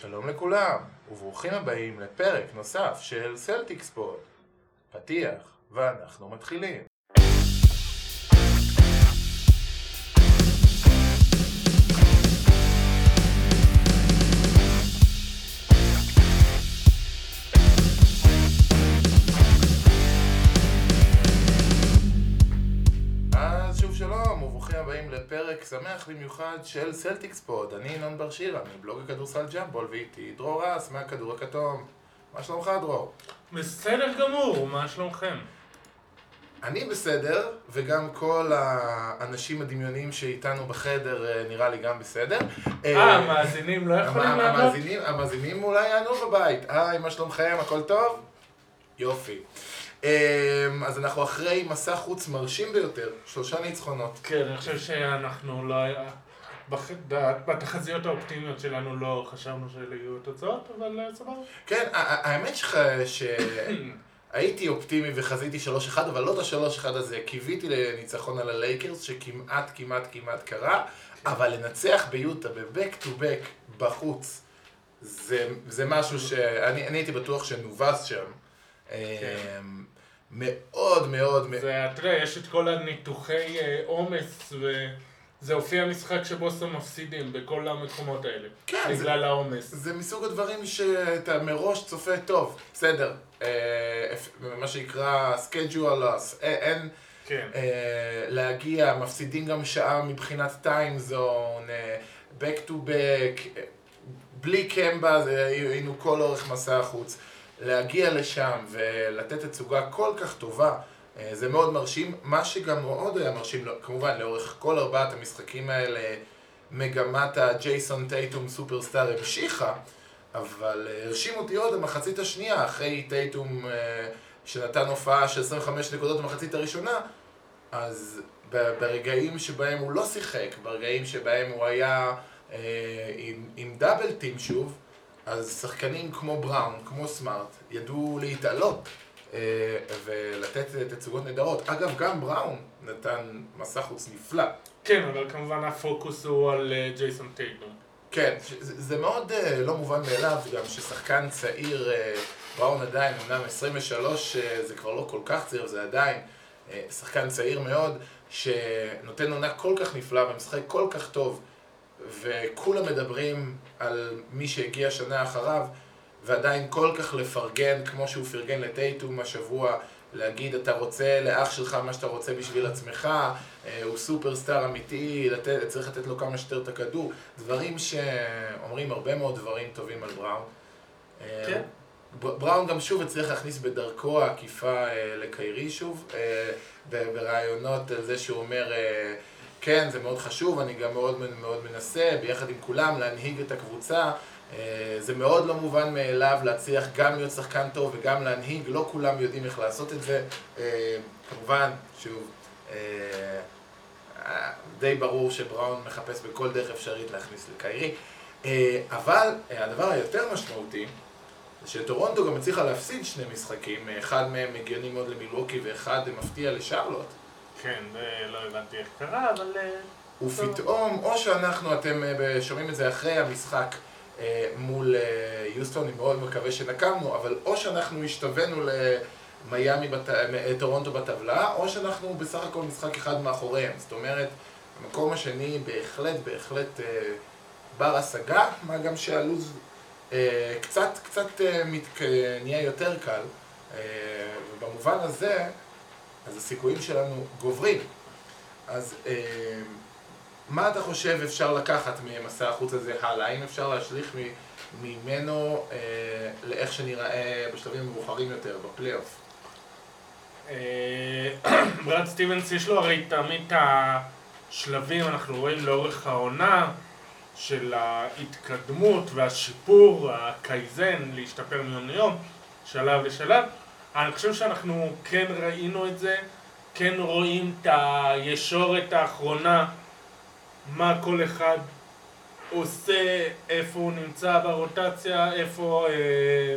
שלום לכולם, וברוכים הבאים לפרק נוסף של סלטיקס פוד. פתיח, ואנחנו מתחילים. שמח במיוחד של סלטיקס פוד. אני ינון בר שירה, מבלוג הכדורסל ג'מבול, ואיתי דרור רס מהכדור הכתום. מה שלומך דרור? בסדר גמור, מה שלומכם? אני בסדר, וגם כל האנשים הדמיוניים שאיתנו בחדר אה, נראה לי גם בסדר. אה, המאזינים לא יכולים לענות? המאזינים, המאזינים אולי יענו בבית. היי, מה שלומכם? הכל טוב? יופי. אמ, אז אנחנו אחרי מסע חוץ מרשים ביותר, שלושה ניצחונות. כן, אני חושב שאנחנו לא בתחזיות האופטימיות שלנו לא חשבנו שאלה יהיו תוצאות, אבל אה, סבבה. כן, האמת שלך שהייתי אופטימי וחזיתי 3-1, אבל לא את ה-3-1 הזה, קיוויתי לניצחון על הלייקרס, שכמעט כמעט כמעט קרה, אבל לנצח ביוטה ב-back to back בחוץ, זה, משהו שאני אני הייתי בטוח שנובס שם. מאוד מאוד מאוד... זה, אתה יודע, יש את כל הניתוחי אה, עומס, וזה הופיע משחק שבוסטון מפסידים בכל המקומות האלה. כן, בגלל העומס. זה מסוג הדברים שאתה מראש צופה טוב, בסדר, אה, מה שנקרא schedule loss, אה, אין כן. אה, להגיע, מפסידים גם שעה מבחינת zone, אה, back to back, אה, בלי קמבה, היינו כל אורך מסע החוץ, להגיע לשם ולתת תצוגה כל כך טובה, אה, זה מאוד מרשים, מה שגם מאוד היה מרשים, לא- כמובן לאורך כל ארבעת המשחקים האלה, מגמת הג'ייסון טייטום סופרסטאר המשיכה, אבל אה, הרשים אותי עוד המחצית השנייה, אחרי טייטום אה, שנתן הופעה של 25 נקודות במחצית הראשונה, אז ברגעים שבהם הוא לא שיחק, ברגעים שבהם הוא היה עם, עם דאבל טים שוב, אז שחקנים כמו בראון, כמו סמארט, ידעו להתעלות אה, ולתת תצוגות נהדרות. אגב, גם בראון נתן מסע חוץ נפלא. כן, אבל כמובן הפוקוס הוא על אה, ג'ייסון טייטום. כן, זה מאוד אה, לא מובן מאליו גם ששחקן צעיר, בראון עדיין, אמנם 23 אה, זה כבר לא כל כך צעיר, זה עדיין שחקן צעיר מאוד, שנותן עונה כל כך נפלאה ומשחק כל כך טוב, וכולם מדברים על מי שהגיע שנה אחריו, ועדיין כל כך לפרגן כמו שהוא פרגן לטייטום השבוע, להגיד אתה רוצה לאח שלך מה שאתה רוצה בשביל עצמך, אה, הוא סופרסטאר אמיתי, לתת, צריך לתת לו כמה שיותר את הכדור, דברים שאומרים הרבה מאוד דברים טובים על בראון. אה, כן. בראון גם שוב הצליח להכניס בדרכו העקיפה אה, לקיירי שוב, ברעיונות על זה שהוא אומר, כן, זה מאוד חשוב, אני גם מאוד מאוד מנסה, ביחד עם כולם, להנהיג את הקבוצה. אה, זה מאוד לא מובן מאליו להצליח גם להיות שחקן טוב וגם להנהיג, לא כולם יודעים איך לעשות את זה. אה, כמובן, שוב, אה, די ברור שבראון מחפש בכל דרך אפשרית להכניס לקיירי. אבל הדבר היותר משמעותי, זה שטורונטו גם הצליחה להפסיד שני משחקים, אחד מהם הגיוני מאוד למילווקי ואחד מפתיע לשרלוט. כן, לא הבנתי איך קרה, אבל... ופתאום, או שאנחנו, אתם שומעים את זה אחרי המשחק מול אה, יוסטון, אני מאוד מקווה שנקמנו, אבל או שאנחנו השתווינו למיאמי. אה, טורונטו בטבלה, או שאנחנו בסך הכל משחק אחד מאחוריהם. זאת אומרת, המקום השני בהחלט, בהחלט אה, בר השגה, מה גם שהלו"ז אה, קצת, קצת אה. נהיה יותר קל, אה, ובמובן הזה, אז הסיכויים שלנו גוברים. אז אה, מה אתה חושב אפשר לקחת ממסע החוץ הזה הלאה? האם אפשר להשליך ממנו אה, לאיך שנראה בשלבים המאוחרים יותר, בפלייאוף? אה, ברד סטיבנס יש לו הרי תמיד את השלבים, אנחנו רואים לאורך העונה של ההתקדמות והשיפור, הקייזן, להשתפר מיום ליום, שלב לשלב. אני חושב שאנחנו כן ראינו את זה, כן רואים את הישורת האחרונה, מה כל אחד עושה, איפה הוא נמצא ברוטציה, איפה אה,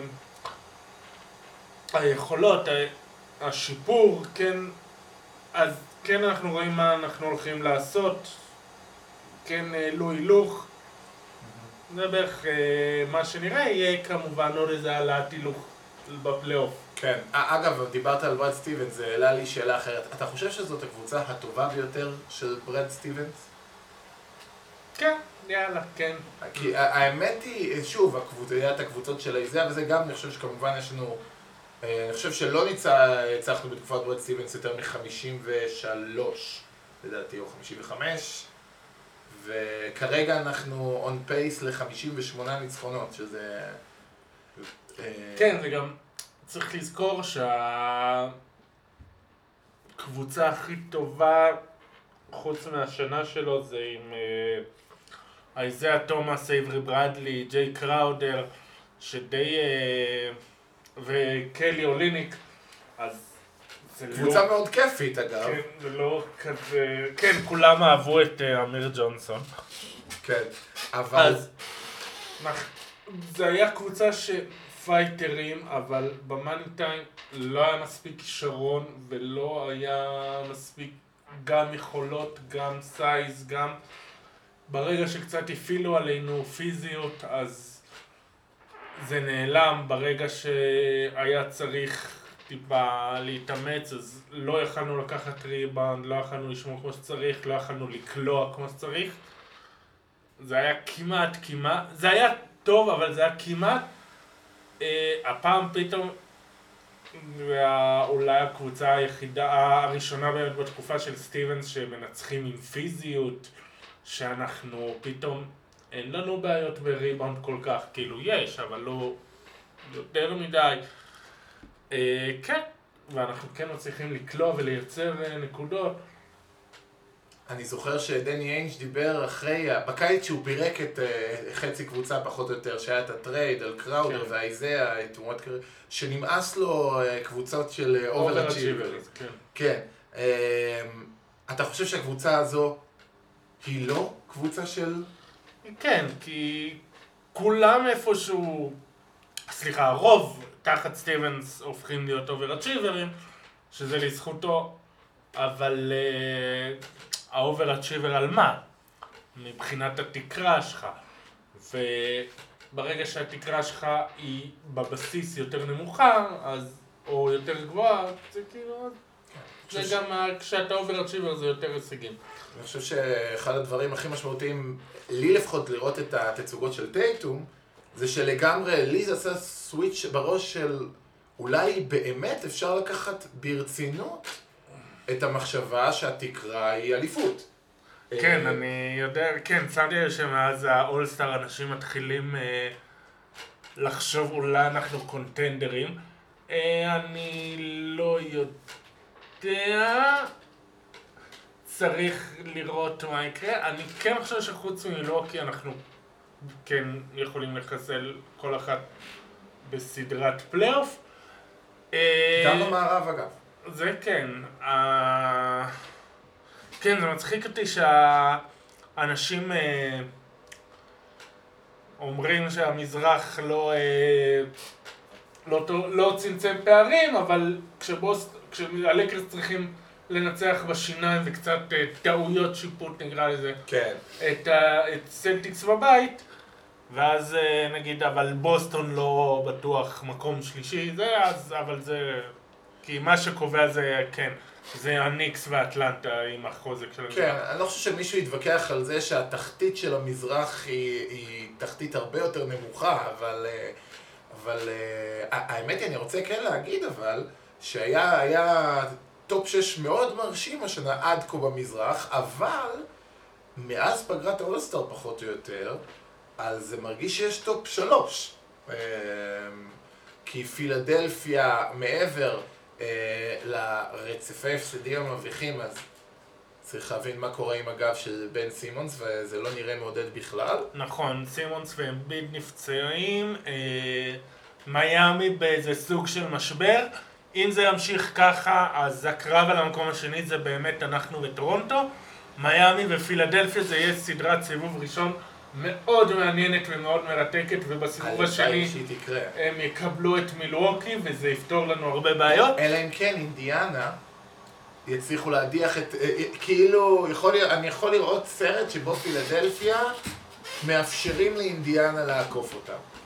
היכולות, ה- השיפור, כן, אז כן אנחנו רואים מה אנחנו הולכים לעשות, כן העלו הילוך, זה בערך אה, מה שנראה, יהיה כמובן עוד איזה העלאת הילוך בפלייאוף. כן. א- אגב, דיברת על ברד סטיבנס, זה העלה לי שאלה אחרת. אתה חושב שזאת הקבוצה הטובה ביותר של ברד סטיבנס? כן, יאללה, כן. כי האמת היא, שוב, הקבוצ- היה את הקבוצות של איזיה וזה גם, אני חושב שכמובן יש לנו, אה, אני חושב שלא ניצח- ניצחנו בתקופת ברד סטיבנס יותר מ-53, לדעתי, או 55, וכרגע אנחנו on pace ל-58 ניצחונות, שזה... אה, כן, זה גם, צריך לזכור שהקבוצה הכי טובה, חוץ מהשנה שלו, זה עם אה, אייזאה תומאס, אייברי ברדלי, ג'יי קראודר, שדי... אה, וקלי אוליניק, אז זה לא... קבוצה מאוד כיפית, אגב. כן, זה לא כזה... כן, כולם אהבו את אה, אמיר ג'ונסון. כן. אבל... אז זה היה קבוצה שפייטרים, אבל במאני טיים לא היה מספיק כישרון ולא היה מספיק גם יכולות, גם סייז, גם ברגע שקצת הפעילו עלינו פיזיות, אז זה נעלם. ברגע שהיה צריך טיפה להתאמץ, אז לא יכלנו לקחת ריבאונד, לא יכלנו לשמור כמו שצריך, לא יכלנו לקלוע כמו שצריך. זה היה כמעט, כמעט, זה היה טוב, אבל זה היה כמעט. אה, הפעם פתאום, אולי הקבוצה היחידה, הראשונה באמת בתקופה של סטיבנס שמנצחים עם פיזיות, שאנחנו פתאום, אין לנו בעיות בריבאונד כל כך, כאילו יש, אבל לא יותר מדי. אה, כן, ואנחנו כן מצליחים לקלוע ולייצר אה, נקודות. אני זוכר שדני איינג' דיבר אחרי, בקיץ שהוא פירק את אה, חצי קבוצה פחות או יותר, שהיה את הטרייד על קראודר כן. ואייזאה, את תרומת קר... שנמאס לו אה, קבוצות של overachiever. כן. כן. אה, אתה חושב שהקבוצה הזו היא לא קבוצה של... כן, כי כולם איפשהו, סליחה, הרוב תחת סטיבנס הופכים להיות אובר-אצ'יברים, שזה לזכותו, אבל uh, ה overachiever על מה? מבחינת התקרה שלך. וברגע שהתקרה שלך היא בבסיס יותר נמוכה, אז, או יותר גבוהה, זה כאילו, זה גם, ה- כשאתה overachiever זה יותר הישגים. אני חושב שאחד הדברים הכי משמעותיים, לי לפחות לראות את התצוגות של טייטום, זה שלגמרי לי זה עשה switch בראש של אולי באמת אפשר לקחת ברצינות את המחשבה שהתקרה היא אליפות. כן, אה, אני יודע, כן, שמתי לב שמאז האולסטאר אנשים מתחילים אה, לחשוב אולי אנחנו קונטנדרים. אה, אני לא יודע, צריך לראות מה יקרה. אני כן חושב שחוץ ממילוקי אנחנו כן יכולים לחסל כל אחת בסדרת פלייאוף. אה, גם במערב אגב. זה כן. אה, כן, זה מצחיק אותי שהאנשים אה, אומרים שהמזרח לא, אה, לא, לא צמצם פערים, אבל כשבוס, כשהלייקרס צריכים לנצח בשיניים וקצת אה, טעויות שיפוט נקרא לזה, כן. את, ה- את סלטיקס בבית, ואז אה, נגיד, אבל בוסטון לא בטוח מקום שלישי, זה אז, אבל זה... כי מה שקובע זה, כן, זה הניקס ואטלנטה עם החוזק של כן, המזרח. אני לא חושב שמישהו יתווכח על זה שהתחתית של המזרח היא, היא תחתית הרבה יותר נמוכה, אבל, אה, אבל האמת היא, אני רוצה כן להגיד אבל, שהיה היה top 6 מאוד מרשים השנה עד כה במזרח, אבל מאז פגרת האולסטאר פחות או יותר, אז זה מרגיש שיש top 3. כי פילדלפיה מעבר אה, לרצפי הפסדים המביכים, אז צריך להבין מה קורה עם הגב של בן סימונס, וזה לא נראה מעודד בכלל. נכון, סימונס ואמביד נפצעים, אה, מיאמי באיזה סוג של משבר. אם זה ימשיך ככה, אז הקרב על המקום השני זה באמת אנחנו וטורונטו. מיאמי ופילדלפיה זה יהיה סדרת סיבוב ראשון מאוד מעניינת ומאוד מרתקת, ובסיבוב השני. הם יקבלו את מילווקי וזה יפתור לנו הרבה בעיות. אלא אם כן אינדיאנה יצליחו להדיח את... אה, אה, כאילו, יכול, אני יכול לראות סרט שבו פילדלפיה מאפשרים לאינדיאנה לעקוף אותם.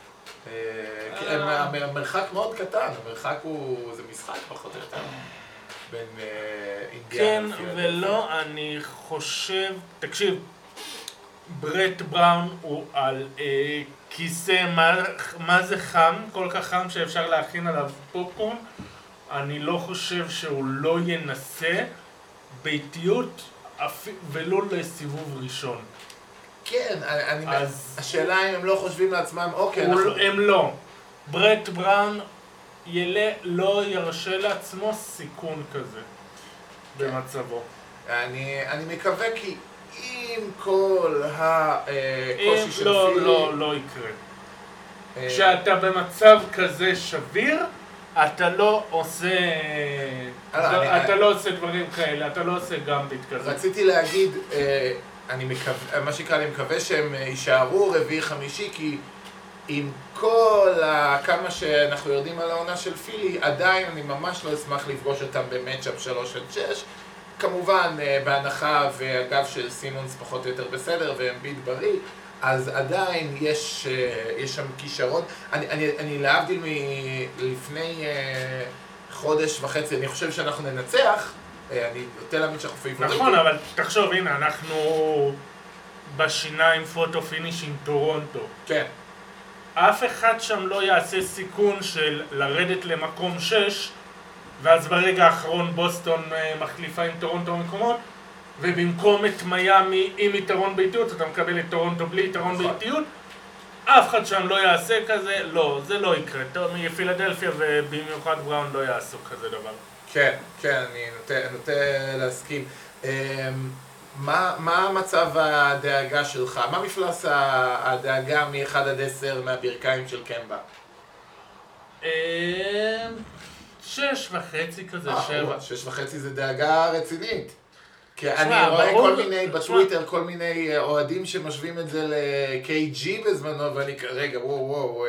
המרחק מאוד קטן, המרחק הוא, זה משחק פחות או יותר, בין אה, כן ולא, אני חושב, תקשיב, ברט בראון הוא על אה, כיסא מה, מה זה חם, כל כך חם שאפשר להכין עליו פופקורן. אני לא חושב שהוא לא ינסה באיטיות אפ- ולא לסיבוב ראשון. כן, אני, אז- השאלה אם הם לא חושבים לעצמם, אוקיי, אנחנו... לא- הם לא. ברט בראון ילה, לא ירשה לעצמו סיכון כזה במצבו. אני, אני מקווה כי עם כל הקושי אם של לא, פילי... לא, לא יקרה. אה, כשאתה במצב כזה שביר, אתה לא עושה... אה, לא- אתה לא עושה דברים כאלה, אתה לא עושה גמביט כזה. רציתי להגיד, אה, אני מקווה, מה שנקרא, אני מקווה שהם אה, יישארו רביעי חמישי, כי עם כל ה... כמה שאנחנו יודעים על העונה של פילי, עדיין אני ממש לא אשמח לפגוש אותם במצ'אפ 3 עד 6. כמובן, אה, בהנחה והגב של סימונס פחות או יותר בסדר, ואמביט בריא, אז עדיין יש, אה, יש שם כישרון. אני, אני, אני להבדיל מלפני חודש וחצי, אני חושב שאנחנו ננצח. אה, אני נוטה להאמין שאנחנו פייבוריטים. נכון, אבל תחשוב, הנה, אנחנו בשיניים photo finish עם טורונטו. כן. אף אחד שם לא יעשה סיכון של לרדת למקום 6 ואז ברגע האחרון בוסטון אה, מחליפה עם טורונטו מקומות ובמקום את מיאמי עם יתרון בביתיות אתה מקבל את טורונטו בלי יתרון נכון. בביתיות אף אחד שם לא יעשה כזה, לא, זה לא יקרה. פילדלפיה ובמיוחד בראון לא יעשו כזה דבר. כן, כן, אני נוטה, נוטה להסכים. אמ, מה, מה מצב הדאגה שלך? מה מפלס הדאגה מ-1 עד 10 מהברכיים של קמבה? אה, שש וחצי כזה, אה, שבע. שש וחצי זה דאגה רצינית. כי אני רואה כל מיני. בטוויטר, כל מיני אה, אוהדים שמשווים את זה ל-KG בזמנו, ואני רגע, וואו, וואו,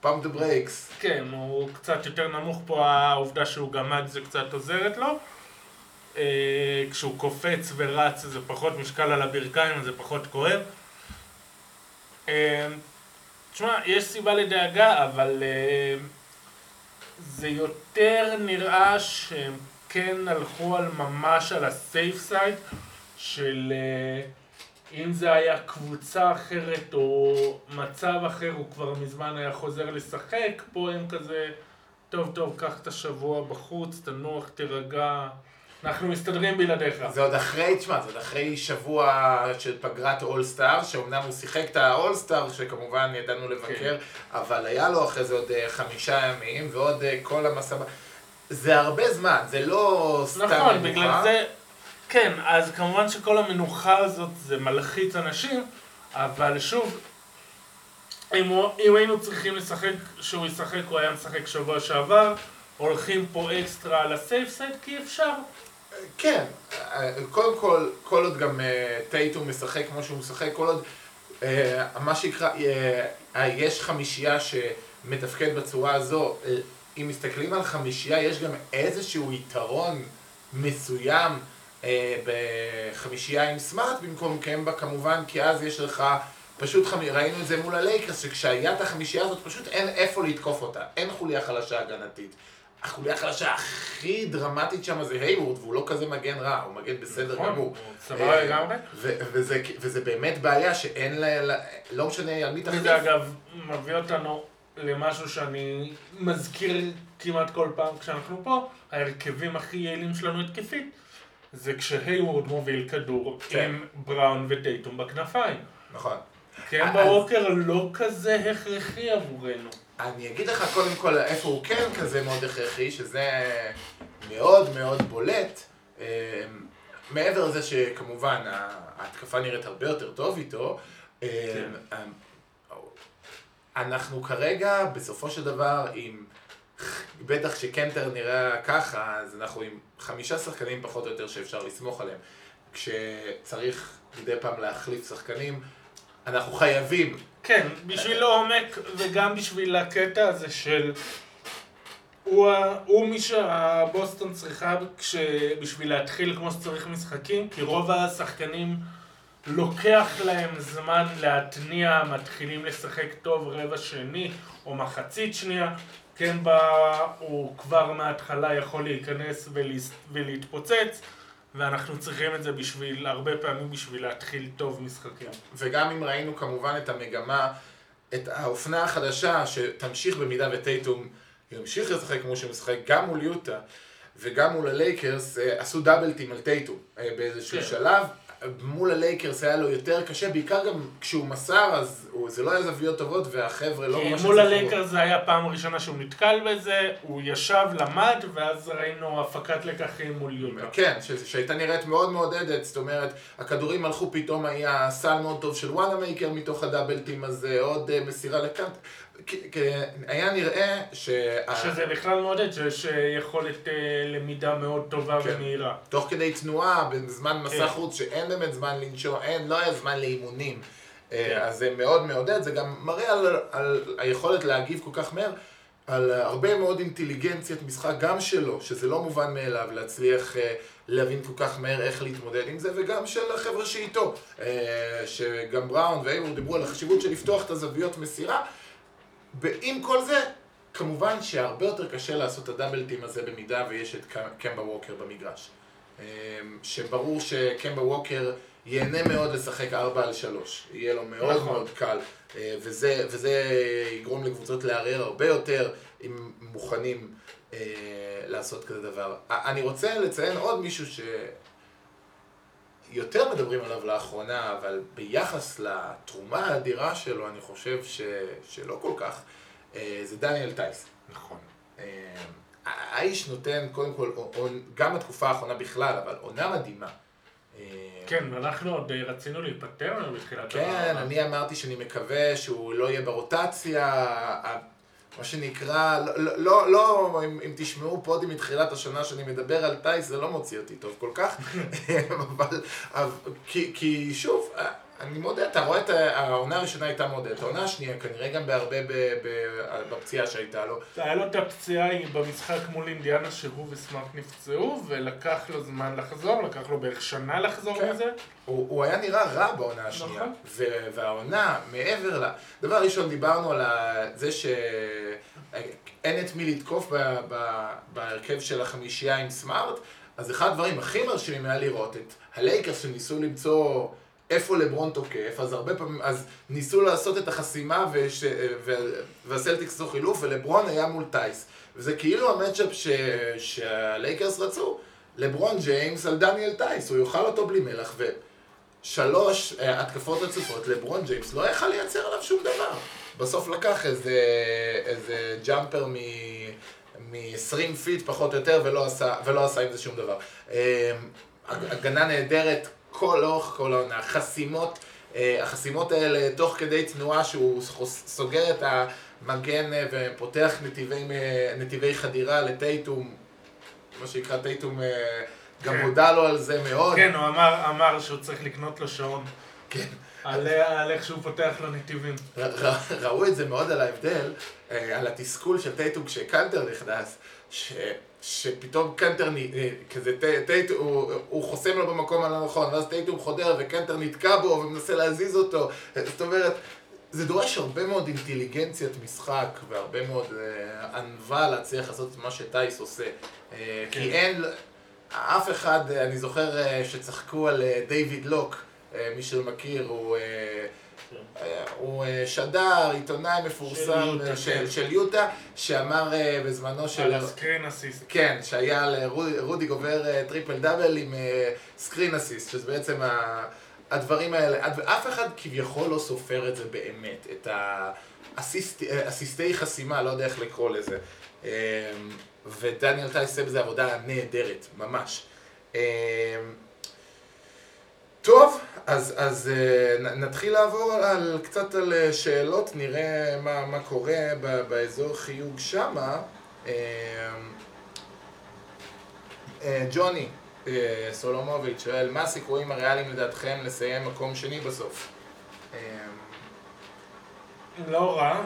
Pump the brakes. כן, הוא קצת יותר נמוך פה, העובדה שהוא גמד זה קצת עוזרת לו. אה, כשהוא קופץ ורץ זה פחות משקל על הברכיים, זה פחות כואב. אה, תשמע, יש סיבה לדאגה, אבל אה, זה יותר נראה שהם כן הלכו על ממש על ה safe side של אה, אם זה היה קבוצה אחרת או מצב אחר הוא כבר מזמן היה חוזר לשחק, פה הם כזה, טוב טוב, קח את השבוע בחוץ, תנוח, תירגע, אנחנו מסתדרים בלעדיך. זה עוד אחרי, תשמע, זה עוד אחרי שבוע של פגרת אולסטאר, שאומנם הוא שיחק את האולסטאר, שכמובן ידענו לבקר, כן. אבל היה לו אחרי זה עוד אה, חמישה ימים, ועוד אה, כל המסע... זה הרבה זמן, זה לא סתם נכון. בגלל זה, כן, אז כמובן שכל המנוחה הזאת זה מלחיץ אנשים, אבל שוב, אם, הוא, אם היינו צריכים לשחק, שהוא ישחק, הוא היה משחק שבוע שעבר, הולכים פה אקסטרה על הסייף סייד כי אפשר. כן, קודם כל, כל עוד גם אה, טייטום משחק כמו שהוא משחק, כל עוד, אה, מה שיקרא, אה, יש חמישייה שמתפקד בצורה הזו, אם מסתכלים על חמישייה, יש גם איזשהו יתרון מסוים בחמישייה עם סמארט במקום קמבה כמובן, כי אז יש לך פשוט. ראינו את זה מול הלייקרס, שכשהיה את החמישייה הזאת, פשוט אין איפה לתקוף אותה, אין חוליה חלשה הגנתית. החוליה החלשה הכי דרמטית שם זה היוורד, והוא לא כזה מגן רע, הוא מגן בסדר נכון, גמור. הוא סבבה אה, לגמרי. וזה, באמת בעיה שאין לה- לא משנה על מי תחליף. וזה אגב מביא אותנו למשהו שאני מזכיר כמעט כל פעם כשאנחנו פה, ההרכבים הכי יעילים שלנו התקפית, זה כשהייוורד מוביל כדור כן. עם בראון וטייטום בכנפיים. נכון. קמבה אז- ווקר לא כזה הכרחי עבורנו. אני אגיד לך קודם כל איפה הוא כן כזה מאוד הכרחי, שזה מאוד מאוד בולט. אה, מעבר לזה שכמובן ההתקפה נראית הרבה יותר טוב איתו, אה, כן. אה, אנחנו כרגע בסופו של דבר עם, בטח שקנטר נראה ככה, אז אנחנו עם חמישה שחקנים פחות או יותר שאפשר לסמוך עליהם. כשצריך מדי פעם להחליף שחקנים, אנחנו חייבים כן, בשביל העומק וגם בשביל הקטע הזה של... הוא, הוא מי שהבוסטון צריכה כש... בשביל להתחיל כמו שצריך משחקים, כי רוב השחקנים לוקח להם זמן להתניע, מתחילים לשחק טוב רבע שני או מחצית שנייה. קמבה הוא כבר מההתחלה יכול להיכנס ולהתפוצץ ואנחנו צריכים את זה בשביל, הרבה פעמים בשביל להתחיל טוב משחקים. וגם אם ראינו כמובן את המגמה, את האופנה החדשה שתמשיך במידה וטייטום ימשיך לשחק כמו שהוא משחק גם מול יוטה וגם מול הלייקרס, אה, עשו דאבלטים על טייטום אה, באיזשהו כן. שלב. מול הלייקרס היה לו יותר קשה, בעיקר גם כשהוא מסר, אז הוא, זה לא היה זוויות טובות, והחבר'ה לא ממש... מול הלייקרס זה היה פעם ראשונה שהוא נתקל בזה, הוא ישב, למד, ואז ראינו הפקת לקחים מול יוטה. כן, שהייתה נראית מאוד מעודדת, זאת אומרת, הכדורים הלכו, פתאום היה סל מאוד טוב של וונאמייקר מתוך הדאבל טים הזה, עוד אה, מסירה לקאנטר. היה נראה ש... שזה בכלל מעודד, שיש יכולת אה, למידה מאוד טובה כן. ומהירה. תוך כדי תנועה, בזמן מסע כן. חוץ, שאין באמת זמן לנשום, אין, לא היה זמן לאימונים. אה, כן. אז זה מאוד מעודד, זה גם מראה על, על היכולת להגיב כל כך מהר, על הרבה מאוד אינטליגנציית משחק גם שלו, שזה לא מובן מאליו להצליח אה, להבין כל כך מהר איך להתמודד עם זה, וגם של החבר'ה שאיתו, שגם בראון ואייבור דיברו על החשיבות של לפתוח את הזוויות מסירה. ועם כל זה, כמובן שהרבה יותר קשה לעשות את הדאבלטים הזה במידה ויש את קמבה ווקר במגרש. אמ, שברור שקמבה ווקר ייהנה מאוד לשחק 4 על 3, יהיה לו מאוד נכון. מאוד קל, אה, וזה, וזה יגרום לקבוצות לערער הרבה יותר אם מוכנים אה, לעשות כזה דבר. אני רוצה לציין עוד מישהו שיותר מדברים עליו לאחרונה, אבל ביחס לתרומה האדירה שלו, אני חושב ש... שלא כל כך, אה, זה דניאל טייס. נכון. אה, האיש נותן, קודם כל, גם בתקופה האחרונה בכלל, אבל עונה מדהימה. אה, כן, ואנחנו עוד רצינו להיפטר ממנו בתחילת כן, אני אמרתי שאני מקווה שהוא לא יהיה ברוטציה. מה שנקרא, לא, לא, לא, לא אם, אם תשמעו פודים מתחילת השנה שאני מדבר על טייס, זה לא מוציא אותי טוב כל כך, אבל, אבל כי, כי שוב, אני מודה, אתה רואה את העונה הראשונה הייתה מודדת, העונה השנייה כנראה גם בהרבה בפציעה שהייתה לו. היה לו את הפציעה במשחק מול אינדיאנה שהוא וסמארט נפצעו, ולקח לו זמן לחזור, לקח לו בערך שנה לחזור כן. מזה. הוא, הוא היה נראה רע בעונה השנייה, נכון. והעונה, מעבר ל... דבר ראשון, דיברנו על זה שאין את מי לתקוף בהרכב של החמישייה עם סמארט, אז אחד הדברים הכי מרשימים היה לראות את הלייקרס שניסו למצוא... איפה לברון תוקף, אז הרבה פעמים, אז ניסו לעשות את החסימה וש, ו, והסלטיקס עשו חילוף, ולברון היה מול טייס. וזה כאילו ה matchup שהלייקרס רצו, לברון ג'יימס על דניאל טייס, הוא יאכל אותו בלי מלח, ושלוש אה, התקפות רצופות, לברון ג'יימס לא יכל לייצר עליו שום דבר. בסוף לקח איזה, איזה jumper מ... מ-20 feet פחות או יותר ולא עשה, ולא עשה עם זה שום דבר. אה, הגנה נהדרת, כל אורך כל העונה. חסימות, אה, החסימות האלה תוך כדי תנועה שהוא סוגר את המגן אה, ופותח נתיבי, אה, נתיבי חדירה לטייטום, מה שנקרא טייטום גם כן. הודה לו על זה מאוד. כן, הוא אמר, אמר שהוא צריך לקנות לו שעון. כן. על, איך שהוא פותח לו נתיבים. ראו את זה מאוד על ההבדל, על התסכול של טייטום כשקנטר נכנס. שפתאום קנטר, אה, כזה טייט, הוא, הוא חוסם לו במקום הלא נכון, ואז טייטום חודר וקנטר נתקע בו ומנסה להזיז אותו. זאת אומרת, זה דורש הרבה מאוד אינטליגנציית משחק והרבה מאוד אה, ענווה להצליח לעשות את מה שטייס עושה. אה, כן. כי אין, אף אחד, אני זוכר אה, שצחקו על אה, דיוויד לוק, אה, מי שמכיר, הוא... אה, הוא אה, שדר, עיתונאי מפורסם של, כן. של יוטה, שאמר אה, בזמנו של... על ה screen assist. כן, שהיה לרודי גובר אה, triple double עם screen assist, שזה בעצם הדברים האלה. אף אחד כביכול לא סופר את זה באמת, את האסיסטי חסימה, לא יודע איך לקרוא לזה. ודניאל טייס עושה בזה עבודה נהדרת, ממש. טוב, אז, אז uh, נתחיל לעבור על, קצת על uh, שאלות, נראה מה, מה קורה ב, באזור חיוג שמה. Uh, ג'וני סולומוביץ' שואל, מה הסיכויים הריאליים לדעתכם לסיים מקום שני בסוף? לא רע,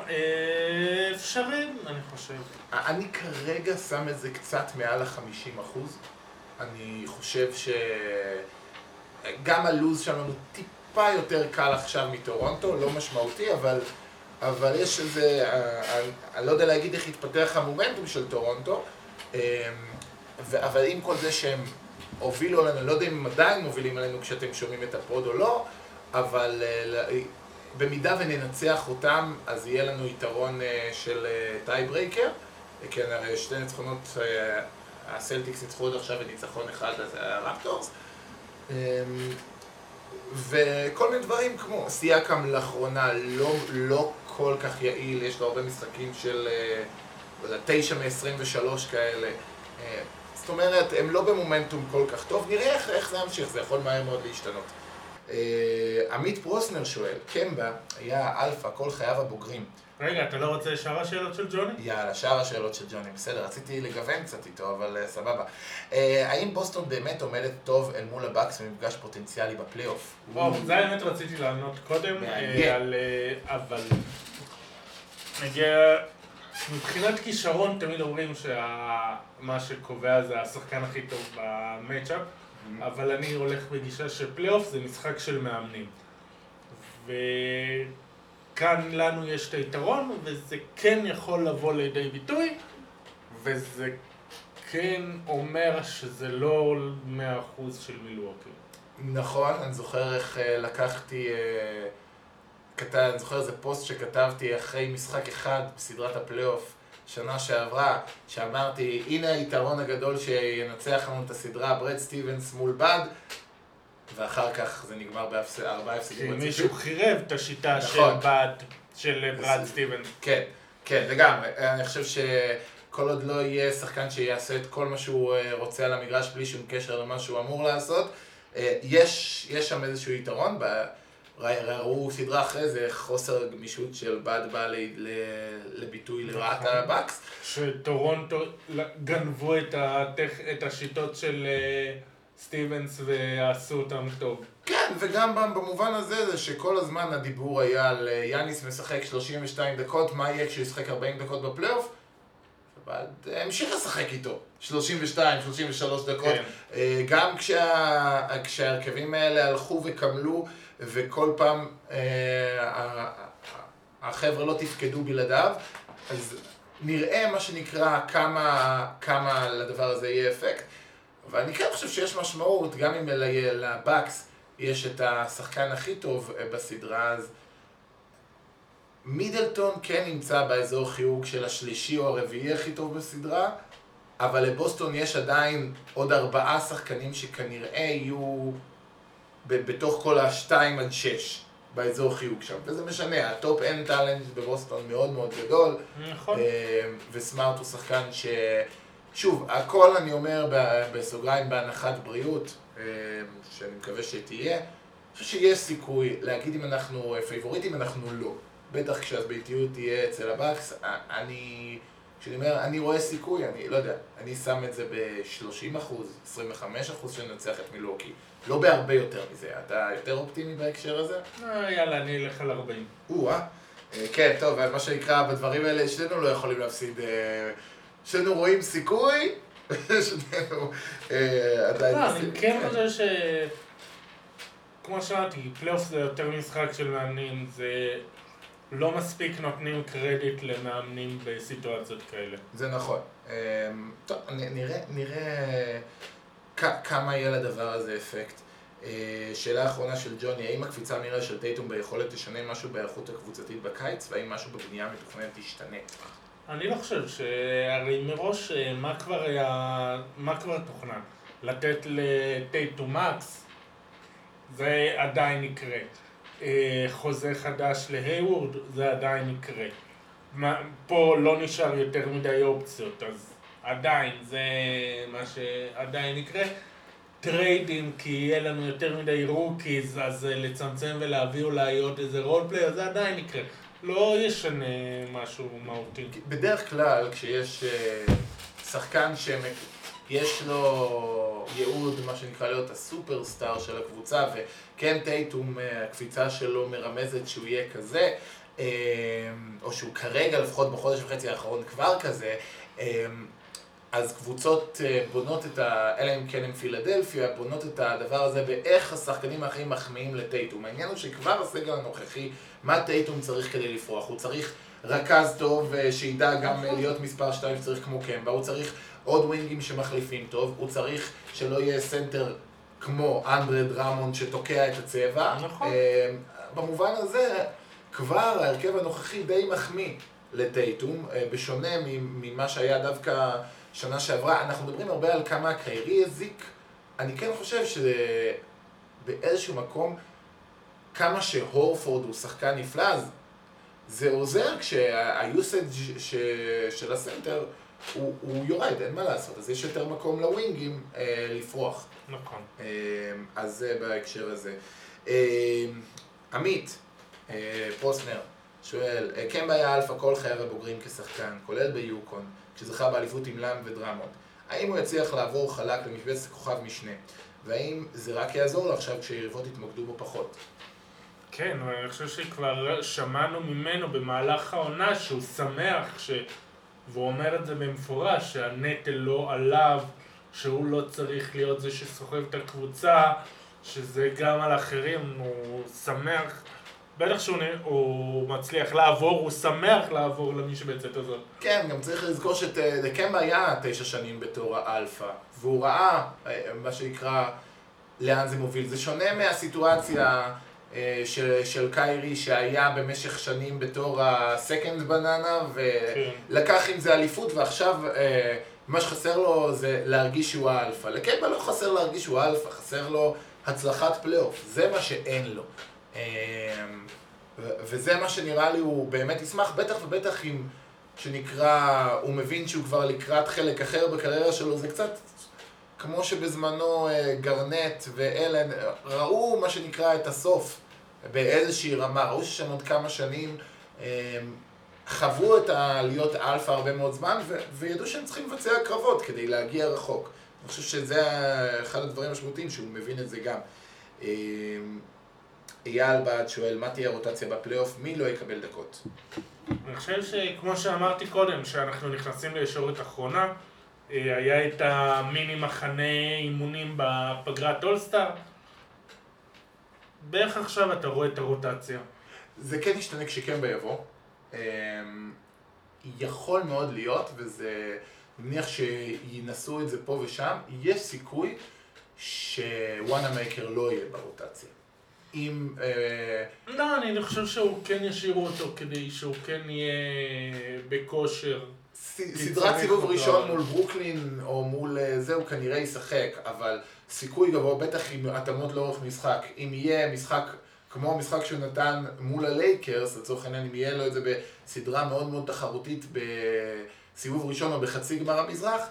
אפשרי, אני חושב. אני כרגע שם את זה קצת מעל ה-50 אחוז. אני חושב ש... גם הלו"ז שלנו טיפה יותר קל עכשיו מטורונטו, לא משמעותי, אבל, אבל יש איזה, אה, אני, אני לא יודע להגיד איך התפתח המומנטום של טורונטו, אמ, אבל עם כל זה שהם הובילו עלינו, אני לא יודע אם הם עדיין מובילים עלינו כשאתם שומעים את ה pod או לא, אבל אה, במידה וננצח אותם, אז יהיה לנו יתרון אה, של tiebreaker, כן, הרי שתי ניצחונות, אה, הסלטיקס ניצחו עד עכשיו בניצחון אחד, את הרפטורס. אמ, וכל מיני דברים כמו סיאקם לאחרונה לא, לא כל כך יעיל, יש לו הרבה משחקים של אה, לא יודע, תשע מ-23 כאלה. אה, זאת אומרת, הם לא במומנטום כל כך טוב, נראה איך זה ימשיך, זה יכול מהר מאוד להשתנות. אה, עמית פרוסנר שואל, קמבה היה אלפא כל חייו הבוגרים. רגע, אתה לא רוצה שאר השאלות של ג'וני? יאללה, שאר השאלות של ג'וני, בסדר, רציתי לגוון קצת איתו, אבל אה, סבבה. אה, האם בוסטון באמת עומדת טוב אל מול הבאקס במפגש פוטנציאלי בפלייאוף? טוב, זה האמת רציתי לענות קודם. אה, על... אה, אבל... נגיע... מבחינת כישרון תמיד אומרים שמה שקובע זה השחקן הכי טוב ב matchup, אבל אני הולך בגישה שפלייאוף זה משחק של מאמנים. וכאן לנו יש את היתרון, וזה כן יכול לבוא לידי ביטוי, וזה כן אומר שזה לא 100% של מילואוקי. נכון, אני זוכר איך אה, לקחתי, אה, כתב, אני זוכר איזה פוסט שכתבתי אחרי משחק אחד בסדרת הפלייאוף שנה שעברה, שאמרתי, הנה היתרון הגדול שינצח לנו את הסדרה, ברד סטיבנס מול בד, ואחר כך זה נגמר בארבעה כי הפסדים רצופים. מישהו חירב את השיטה של נכון. בד, של ברד סטיבן. כן, כן, לגמרי. אני חושב שכל עוד לא יהיה שחקן שיעשה את כל מה שהוא אה, רוצה על המגרש בלי שום קשר למה שהוא אמור לעשות, אה, יש, יש שם איזשהו יתרון. ראו סדרה אחרי זה, חוסר גמישות של בד בא ל- ל- לביטוי לרעת נכון. הבקס. שטורונטו גנבו את, הטכ... את השיטות של אה, סטיבנס ועשו אותם טוב. כן, וגם במובן הזה זה שכל הזמן הדיבור היה על אה, יאניס משחק 32 דקות, מה יהיה כשהוא ישחק 40 דקות בפלייאוף? אבל המשיך לשחק איתו, 32, 33 דקות. כן. אה, גם כשה, כשההרכבים האלה הלכו וקמלו, וכל פעם אה, החבר'ה לא תפקדו בלעדיו, אז נראה מה שנקרא כמה, כמה לדבר הזה יהיה אפקט. ואני כן חושב שיש משמעות, גם אם לבקס יש את השחקן הכי טוב אה, בסדרה, אז מידלטון כן נמצא באזור חיוג של השלישי או הרביעי הכי טוב בסדרה, אבל לבוסטון יש עדיין עוד ארבעה שחקנים שכנראה יהיו בתוך כל השתיים עד שש באזור חיוג שם, וזה משנה, ה top end talent בבוסטון מאוד מאוד גדול, נכון. אה, וסמארט הוא שחקן ש... שוב, הכל אני אומר בסוגריים בהנחת בריאות, אה, שאני מקווה שתהיה. אני חושב שיש סיכוי להגיד אם אנחנו פייבוריטים, אנחנו לא. בטח כשהביתיות תהיה אצל הבאקס, אני... כשאני אומר, אני רואה סיכוי, אני לא יודע, אני שם את זה ב-30 אחוז, 25 אחוז שננצח את מילואוקי. לא בהרבה יותר מזה. אתה יותר אופטימי בהקשר הזה? אה, יאללה, אני אלך על 40. או-אה. אה, כן, טוב, מה שנקרא, בדברים האלה, שנינו לא יכולים להפסיד. שנינו רואים סיכוי, שנינו אה, עדיין... לא, אני כן חושב ש... כמו שאמרתי, פלייאוף זה יותר משחק של מאמנים, זה לא מספיק נותנים קרדיט למאמנים בסיטואציות כאלה. זה נכון. אה, טוב, נראה, נראה כמה יהיה לדבר הזה אפקט. אה, שאלה אחרונה של ג'וני, האם הקפיצה המהירה של טייטום ביכולת תשנה משהו בהיערכות הקבוצתית בקיץ, והאם משהו בבנייה המתוכננת תשתנה? אני לא חושב שהרי מראש אה, מה כבר היה, מה כבר תוכנן? לתת לטייטום max? זה עדיין יקרה. אה, חוזה חדש להייוורד? זה עדיין יקרה. פה לא נשאר יותר מדי אופציות, אז עדיין, זה מה שעדיין יקרה. טריידים, כי יהיה לנו יותר מדי rookies, אז אה, לצמצם ולהביא אולי עוד איזה role player, זה עדיין יקרה. לא ישנה משהו מהותי. בדרך כלל, כשיש אה, שחקן שיש לו ייעוד, מה שנקרא להיות הסופרסטאר של הקבוצה, וכן טייטום, אה, הקפיצה שלו מרמזת שהוא יהיה כזה, אה, או שהוא כרגע, לפחות בחודש וחצי האחרון, כבר כזה, אז קבוצות אה, בונות את ה... אלא אם כן הם פילדלפיה, בונות את הדבר הזה באיך השחקנים האחרים מחמיאים לטייטום. העניין הוא שכבר הסגל הנוכחי, מה טייטום צריך כדי לפרוח? הוא צריך רכז טוב אה, שידע גם. אה, להיות מספר 2 שצריך כמו קמבה, הוא צריך עוד ווינגים שמחליפים טוב, הוא צריך שלא יהיה סנטר כמו אנדרה דראמונד שתוקע את הצבע. נכון. במובן הזה, כבר ההרכב הנוכחי די מחמיא לטייטום, בשונה ממה שהיה דווקא שנה שעברה. אנחנו מדברים הרבה על כמה קיירי הזיק. אני כן חושב שבאיזשהו מקום, כמה שהורפורד הוא שחקן נפלא, אז זה עוזר כשה usage ש... של הסנטר הוא, הוא יורד, אין מה לעשות. אז יש יותר מקום לווינגים אה, לפרוח. נכון. אה, אז זה בהקשר הזה. אה, עמית, אה, פוסנר, שואל, אה, קמבה היה אלפא כל חייו הבוגרים כשחקן, כולל ביוקון, כשזכה באליפות עם לאם ודרמונד. האם הוא יצליח לעבור חלק למשבצת כוכב משנה? והאם זה רק יעזור לו עכשיו כשיריבות יתמקדו בו פחות? כן, אבל אני חושב שכבר שמענו ממנו במהלך העונה שהוא שמח, ש... והוא אומר את זה במפורש, שהנטל לא עליו, שהוא לא צריך להיות זה שסוחב את הקבוצה, שזה גם על אחרים, הוא שמח, בטח שהוא מצליח לעבור, הוא שמח לעבור למשבצת הזאת. כן, גם צריך לזכור שקמבה היה תשע שנים בתור האלפא, והוא ראה אה, מה שנקרא לאן זה מוביל. זה שונה מהסיטואציה אה, של, של קיירי שהיה במשך שנים בתור ה second banana כן. ולקח עם זה אליפות ועכשיו אה, מה שחסר לו זה להרגיש שהוא האלפא. לקמבה לא חסר להרגיש שהוא האלפא, חסר לו הצלחת פלייאוף, זה מה שאין לו. ו- וזה מה שנראה לי הוא באמת ישמח, בטח ובטח אם שנקרא, הוא מבין שהוא כבר לקראת חלק אחר בקריירה שלו, זה קצת כמו שבזמנו אה, גארנט ואלן אה, ראו מה שנקרא את הסוף באיזושהי רמה, ראו ששם עוד כמה שנים אה, חוו את ה... להיות אלפא הרבה מאוד זמן ו- וידעו שהם צריכים לבצע הקרבות כדי להגיע רחוק. אני חושב שזה אחד הדברים המשמעותיים שהוא מבין את זה גם. אייל בעד שואל, מה תהיה הרוטציה בפלייאוף? מי לא יקבל דקות? אני חושב שכמו שאמרתי קודם, שאנחנו נכנסים לישורת אחרונה, אה, היה את המיני מחנה אימונים בפגרת אולסטאר. בערך עכשיו אתה רואה את הרוטציה. זה כן ישתנה כשקמבה יבוא. אמ, יכול מאוד להיות, וזה, מניח שינסו את זה פה ושם, יש סיכוי שוואנמייקר לא יהיה ברוטציה. אם... אה, לא, אני חושב שהוא כן ישאירו אותו כדי שהוא כן יהיה בכושר. סדרת סיבוב. ראשון מול ברוקלין או מול אה, זה הוא כנראה ישחק, אבל סיכוי גבוה, בטח עם התאמות לאורך משחק. אם יהיה משחק כמו המשחק שהוא נתן מול הלייקרס, לצורך העניין, אם יהיה לו את זה בסדרה מאוד מאוד תחרותית בסיבוב ראשון או בחצי גמר המזרח,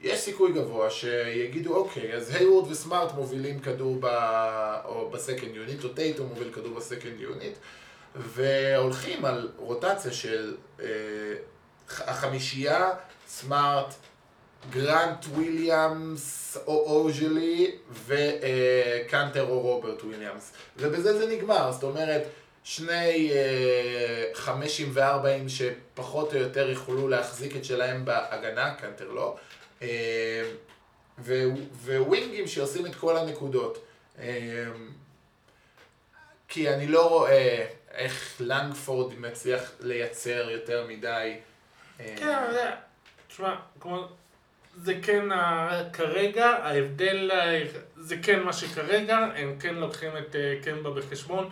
יש סיכוי גבוה שיגידו, אוקיי, אז הייוורד וסמארט מובילים כדור ב... או ב second unit, או טייטום מוביל כדור ב second unit, והולכים על רוטציה של אה, החמישייה, סמארט, גרנט וויליאמס או אוג'לייה וקנטר או רוברט וויליאמס. ובזה זה נגמר, זאת אומרת, שני אה, חמישים וארבעים שפחות או יותר יוכלו להחזיק את שלהם בהגנה, קנטר לא, וווינגים שעושים את כל הנקודות. אה, כי אני לא רואה איך לנגפורד מצליח לייצר יותר מדי. אה, כן. תשמע. זה כן ה- כרגע, ההבדל, זה כן מה שכרגע, הם כן לוקחים את אה, קמבה בחשבון,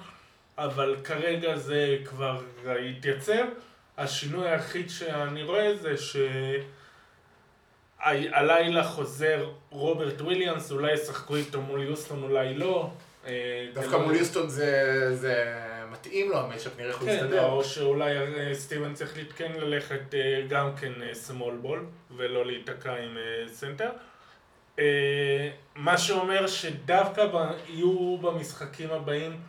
אבל כרגע זה כבר התייצב. השינוי היחיד שאני רואה זה שהלילה חוזר רוברט וויליאמס, אולי ישחקו איתו מול יוסטון, אולי לא. אה, דווקא לא- מול יוסטון זה, זה מתאים לו המשחק, נראה איך הוא כן, יסתדר. או שאולי אה, סטיבנס צריך כן ללכת אה, גם כן small ball, ולא להיתקע עם סנטר. מה שאומר שדווקא ב- יהיו במשחקים הבאים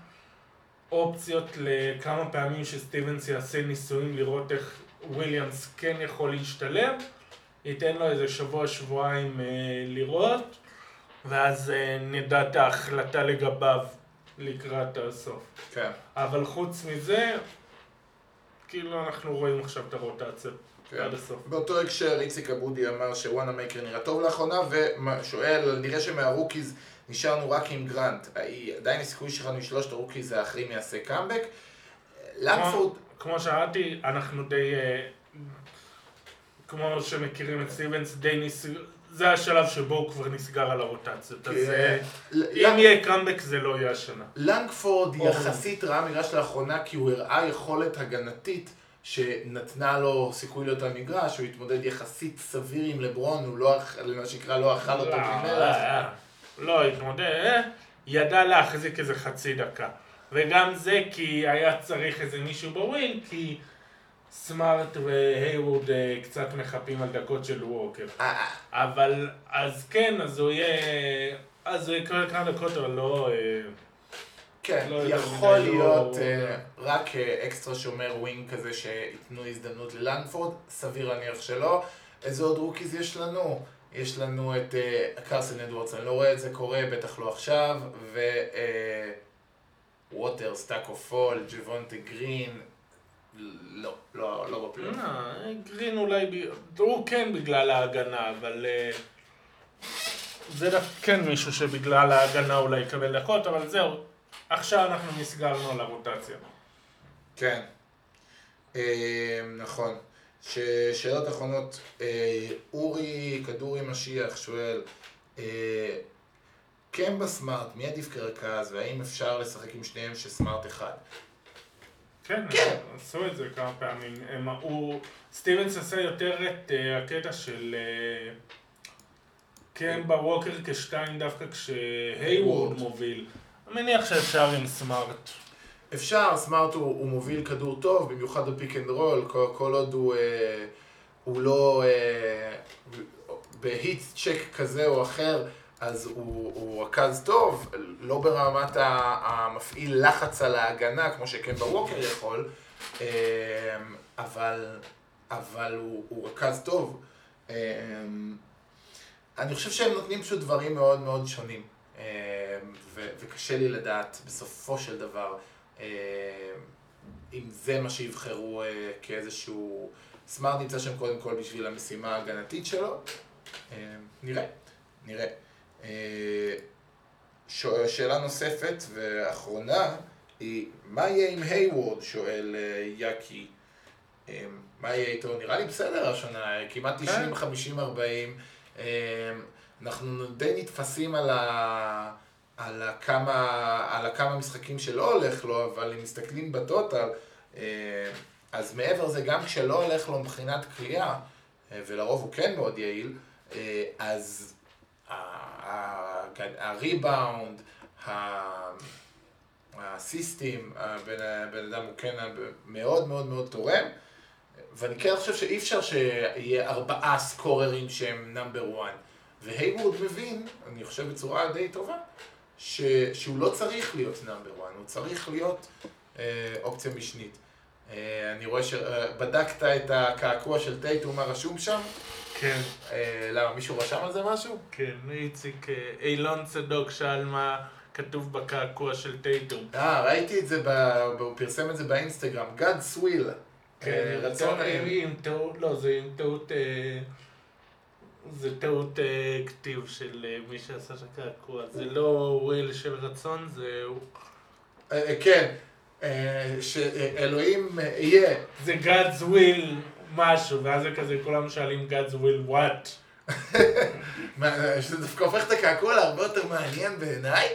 אופציות לכמה פעמים שסטיבנס יעשה ניסויים לראות איך וויליאמס כן יכול להשתלב, ייתן לו איזה שבוע-שבועיים אה, לראות, ואז אה, נדע את ההחלטה לגביו לקראת הסוף. כן. אבל חוץ מזה, כאילו אנחנו רואים עכשיו את הרוטציה כן. עד הסוף. באותו הקשר איציק אבודי אמר שוואנמייקר נראה טוב לאחרונה, ושואל, נראה שמה rookies נשארנו רק עם גרנט. עדיין הסיכוי שלנו משלושת ה rookies האחרים יעשה קאמבק. לנפורד, כמו שאמרתי, אנחנו די... אה, כמו שמכירים את סטיבנס, די ניס... זה השלב שבו הוא כבר נסגר על הרוטציות. אז כן. אה, אם יהיה קאמבק זה לא יהיה השנה. לנגפורד. יחסית ראה מגרש לאחרונה כי הוא הראה יכולת הגנתית שנתנה לו סיכוי להיות על מגרש, הוא התמודד יחסית סביר עם לברון, הוא לא, מה שנקרא לא אכל אותו כמלך. לא, לא התמודד, אה, ידע להחזיק איזה חצי דקה. וגם זה כי היה צריך איזה מישהו בווין, כי סמארט והייוורד אה, קצת מחפים על דקות של ווקר. אה, אבל, אז כן, אז הוא יהיה... אז הוא יקבל כמה דקות, אבל לא... אה, כן, לא יכול מדי, להיות לא- אה, רק אה, אקסטרה שומר wing כזה שייתנו הזדמנות ללנגפורד, סביר להניח שלא. איזה עוד rookies יש לנו? יש לנו את אה, קרסן אדוורדס, אני לא רואה את זה קורה, בטח לא עכשיו, ו... אה, ווטרס, טאקו פול, ג'וונטה גרין, לא, לא, לא בפלייאוף. אה, גרין אולי, ב- הוא כן בגלל ההגנה, אבל... אה, זה דווקא כן מישהו שבגלל ההגנה אולי יקבל דקות, אבל זהו. עכשיו אנחנו נסגרנו על הרוטציה. כן. אה, נכון. ש... שאלות אחרונות, אה, אורי כדורי משיח שואל, אה, קמבה סמארט, מי עדיף כרכז, והאם אפשר לשחק עם שניהם שסמארט אחד? כן, כן. עשו את זה כמה פעמים. הם, הוא, סטיבנס עשה יותר את uh, הקטע של uh, קמבה ווקר כשתיים דווקא כשהייוורד הייוורד. מוביל. אני מניח שאפשר עם סמארט. אפשר, סמארט הוא, הוא מוביל כדור טוב, במיוחד ב pick and roll, כל, כל עוד הוא, אה, הוא לא אה, ב heat check כזה או אחר, אז הוא, הוא רכז טוב, לא ברמת המפעיל לחץ על ההגנה, כמו שקמבה ווקר יכול, אה, אבל, אבל הוא, הוא רכז טוב. אה, אני חושב שהם נותנים פשוט דברים מאוד מאוד שונים, אה, ו- וקשה לי לדעת בסופו של דבר אם זה מה שיבחרו אה, כאיזשהו... סמארט נמצא שם קודם כל בשביל המשימה ההגנתית שלו. אה, נראה, נראה. אה, ש- שאלה נוספת ואחרונה היא, מה יהיה עם הייוורד? שואל אה, יאקי. אה, מה יהיה איתו? נראה לי בסדר השנה, כמעט 90, 50, 40. אה, אנחנו די נתפסים על ה... על הכמה, על הכמה משחקים שלא הולך לו, אבל אם מסתכלים בטוטל, אז מעבר לזה, גם כשלא הולך לו מבחינת קריאה, אה, ולרוב הוא כן מאוד יעיל, אז הריבאונד, הסיסטים, הבן אדם הוא כן מאוד מאוד מאוד תורם, ואני כן חושב שאי אפשר שיהיה ארבעה סקוררים שהם נאמבר 1. והייוורד מבין, אני חושב בצורה די טובה, ש... שהוא לא צריך להיות נאמבר 1, הוא צריך להיות אה, אופציה משנית. אה, אני רואה שבדקת את הקעקוע של טייטום, מה רשום שם? כן, אה, למה, מישהו רשם על זה משהו? כן, איציק, אה, אילון צדוק שאל מה כתוב בקעקוע של טייטום. אה, ראיתי את זה, הוא פרסם את זה באינסטגרם, God Swill. כן, אה, רצון... עם, טעות, לא, זה עם טעות, אה, זה טעות אה, כתיב של אה, מי שעשה את הקעקוע. זה לא וויל של רצון, זה... אה, אה, כן, אה, שאלוהים אה, יהיה. זה God's will משהו, ואז זה כזה, כולם שואלים God's will what? שזה דווקא הופך את הקעקוע להרבה יותר מעניין בעיניי.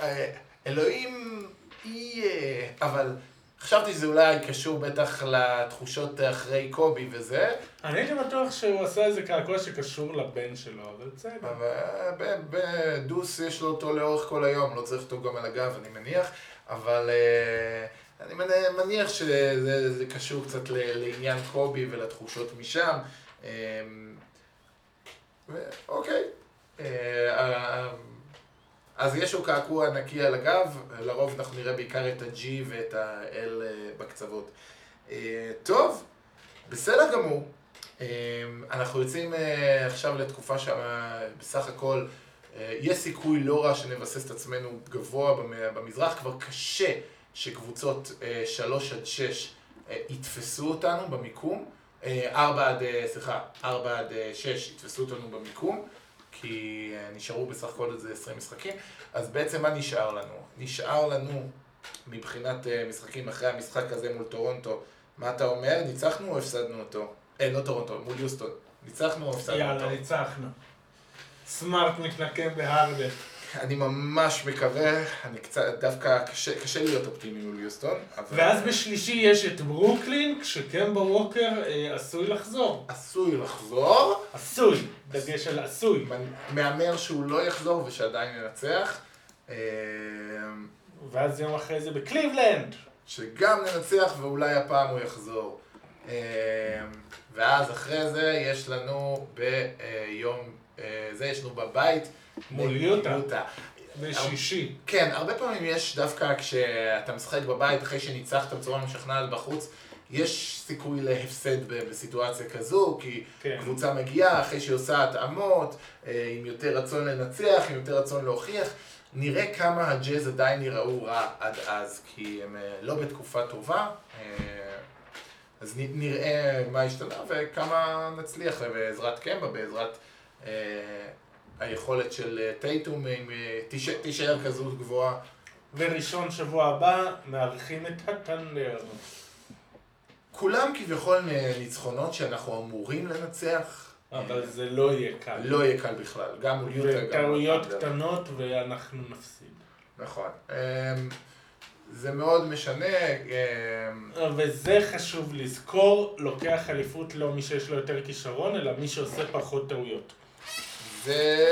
אה, אלוהים יהיה, אבל חשבתי שזה אולי קשור בטח לתחושות אחרי קובי וזה, אני הייתי בטוח שהוא עשה איזה קעקוע שקשור לבן שלו, אבל בסדר. אבל אה, בדוס יש לו אותו לאורך כל היום, לא צריך אותו גם על הגב, אני מניח, אבל אה, אני מנ- מניח שזה זה קשור קצת לעניין קובי ולתחושות משם. אה, אוקיי. אה, אז יש לו קעקוע ענקי על הגב, לרוב אנחנו נראה בעיקר את ה-G ואת ה-L בקצוות. טוב, בסדר גמור. אנחנו יוצאים עכשיו לתקופה שבסך הכל יש סיכוי לא רע שנבסס את עצמנו גבוה במ- במזרח, כבר קשה שקבוצות 3 עד 6 אה, יתפסו אותנו במיקום, אה, ארבע עד, אה, סליחה, ארבע עד אה, שש יתפסו אותנו במיקום, כי אה, נשארו בסך הכל איזה 20 משחקים, אז בעצם מה נשאר לנו? נשאר לנו מבחינת אה, משחקים אחרי המשחק הזה מול טורונטו, מה אתה אומר? ניצחנו או הפסדנו אותו? אה, לא טורונטו, מול יוסטון. ניצחנו או הפסדנו אותו? יאללה, ניצחנו. סמארט מתנקם בהרדן. אני ממש מקווה, אני קצת, דווקא קשה, קשה להיות אופטימי מול יוסטון, אבל ואז בשלישי יש את ברוקלין, כשקמבה ווקר אה, עשוי לחזור. עשוי לחזור, עשוי, דגש על עשוי. מהמר שהוא לא יחזור ושעדיין ינצח, אה, ואז יום אחרי זה בקליבלנד. שגם ננצח ואולי הפעם הוא יחזור. אה, ואז אחרי זה יש לנו ביום, זה יש לנו בבית. מול נגד יוטה. בשישי. כן, הרבה פעמים יש דווקא כשאתה משחק בבית אחרי שניצחת בצורה משכנעת בחוץ, יש סיכוי להפסד בסיטואציה כזו, כי כן. קבוצה מגיעה אחרי שהיא עושה התאמות, אה, עם יותר רצון לנצח, עם יותר רצון להוכיח. נראה כמה הג'אז עדיין יראו רע עד אז, כי הם אה, לא בתקופה טובה. אה, אז נראה מה השתנה וכמה נצליח בעזרת קמבה, בעזרת אה, היכולת של אה, טייטום, אה, תיש- תישאר כזאת גבוהה. וראשון שבוע הבא מארחים את הטנדר. כולם כביכול אה, ניצחונות שאנחנו אמורים לנצח. אבל זה לא יהיה קל. לא יהיה קל בכלל, גם מול יוטה, וטעויות. קטנות ואנחנו נפסיד. נכון. אמ, זה מאוד משנה. אמ, וזה חשוב לזכור, לוקח אליפות לא מי שיש לו יותר כישרון, אלא מי שעושה פחות טעויות. זה...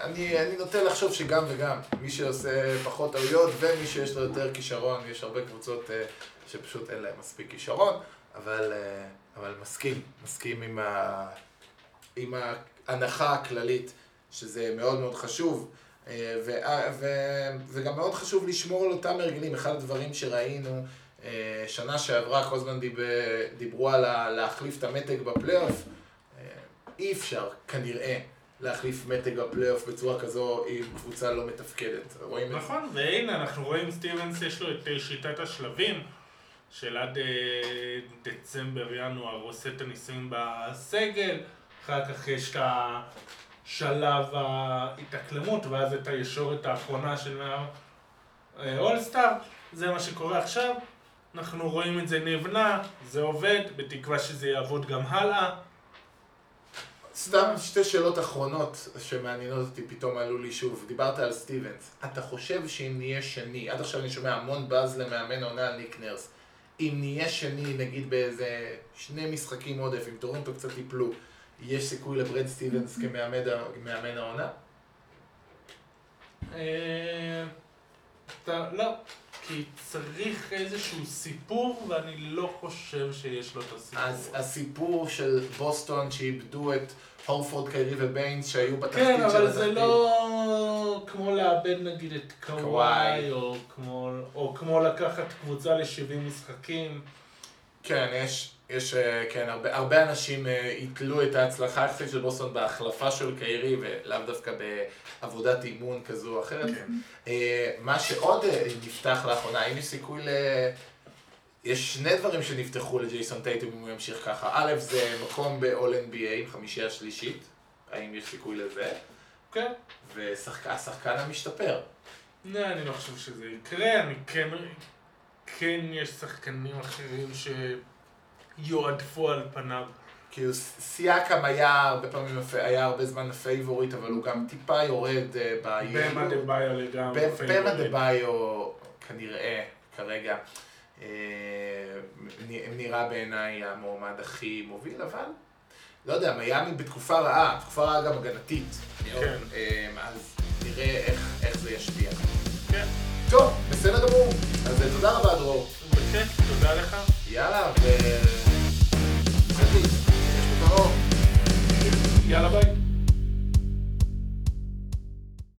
אני, נוטה לחשוב שגם וגם. מי שעושה פחות טעויות ומי שיש לו יותר כישרון, יש הרבה קבוצות אה, שפשוט אין להם מספיק כישרון, אבל, אה, אבל מסכים, מסכים עם, ה, עם ההנחה הכללית שזה מאוד מאוד חשוב. אה, ו, ו, וגם מאוד חשוב לשמור על אותם הרגלים. אחד הדברים שראינו אה, שנה שעברה, כל הזמן דיבר, דיברו על ה- להחליף את המתג בפלייאוף. אי אפשר, כנראה, להחליף מתג בפלייאוף בצורה כזו עם קבוצה לא מתפקדת. רואים את? נכון, והנה אנחנו רואים סטיבנס יש לו את אה, שיטת השלבים של עד אה, דצמבר-ינואר עושה את הניסויים בסגל, אחר כך יש את השלב ההתאקלמות ואז את הישורת האחרונה של האולסטאר, זה מה שקורה עכשיו, אנחנו רואים את זה נבנה, זה עובד, בתקווה שזה יעבוד גם הלאה. סתם שתי שאלות אחרונות שמעניינות אותי, פתאום עלו לי שוב. דיברת על סטיבנס. אתה חושב שאם נהיה שני, עד עכשיו אני שומע המון באז למאמן העונה על ניק נרס. אם נהיה שני, נגיד באיזה שני משחקים עודף, אם טורונטו קצת ייפלו, יש סיכוי לברד סטיבנס כמאמן ה- כמאמן העונה? אה, לא, כי צריך איזשהו סיפור ואני לא חושב שיש לו את הסיפור. אז הסיפור של בוסטון שאיבדו את הורפורד, קיירי וביינס שהיו בתחתית כן, של אבל זה התחתית. לא כמו לאבד נגיד את קוואי. או כמו, או כמו לקחת קבוצה ל-70 משחקים. כן, יש, יש, אה, כן, הרבה, הרבה אנשים אה, יתלו את ההצלחה היחסית של בוסטון בהחלפה של קיירי ולאו דווקא בעבודת אימון כזו או אחרת. כן. אה, מה שעוד אה, נפתח לאחרונה, האם יש סיכוי ל... יש שני דברים שנפתחו לג'ייסון טייטום אם הוא ימשיך ככה. א', זה מקום ב-all NBA עם חמישייה שלישית, האם יש סיכוי לזה? כן. והשחקן המשתפר. לא, אני לא חושב שזה יקרה, אני כן, כן יש שחקנים אחרים שיועדפו על פניו. כאילו סיאקם היה הרבה פעמים, היה הרבה זמן הפייבוריט, אבל הוא גם טיפה יורד אה, במה ביעילות. אדבאיו לגמרי. באם אדבאיו כנראה כרגע אה, נראה בעיניי המועמד הכי מוביל, אבל לא יודע, מיאמי בתקופה רעה, תקופה רעה גם הגנתית. כן. אה, אז נראה איך, איך זה ישפיע. כן, טוב, בסדר גמור. אז אה, תודה רבה דרור. בכיף, תודה לך. יאללה, ו... יאללה ביי.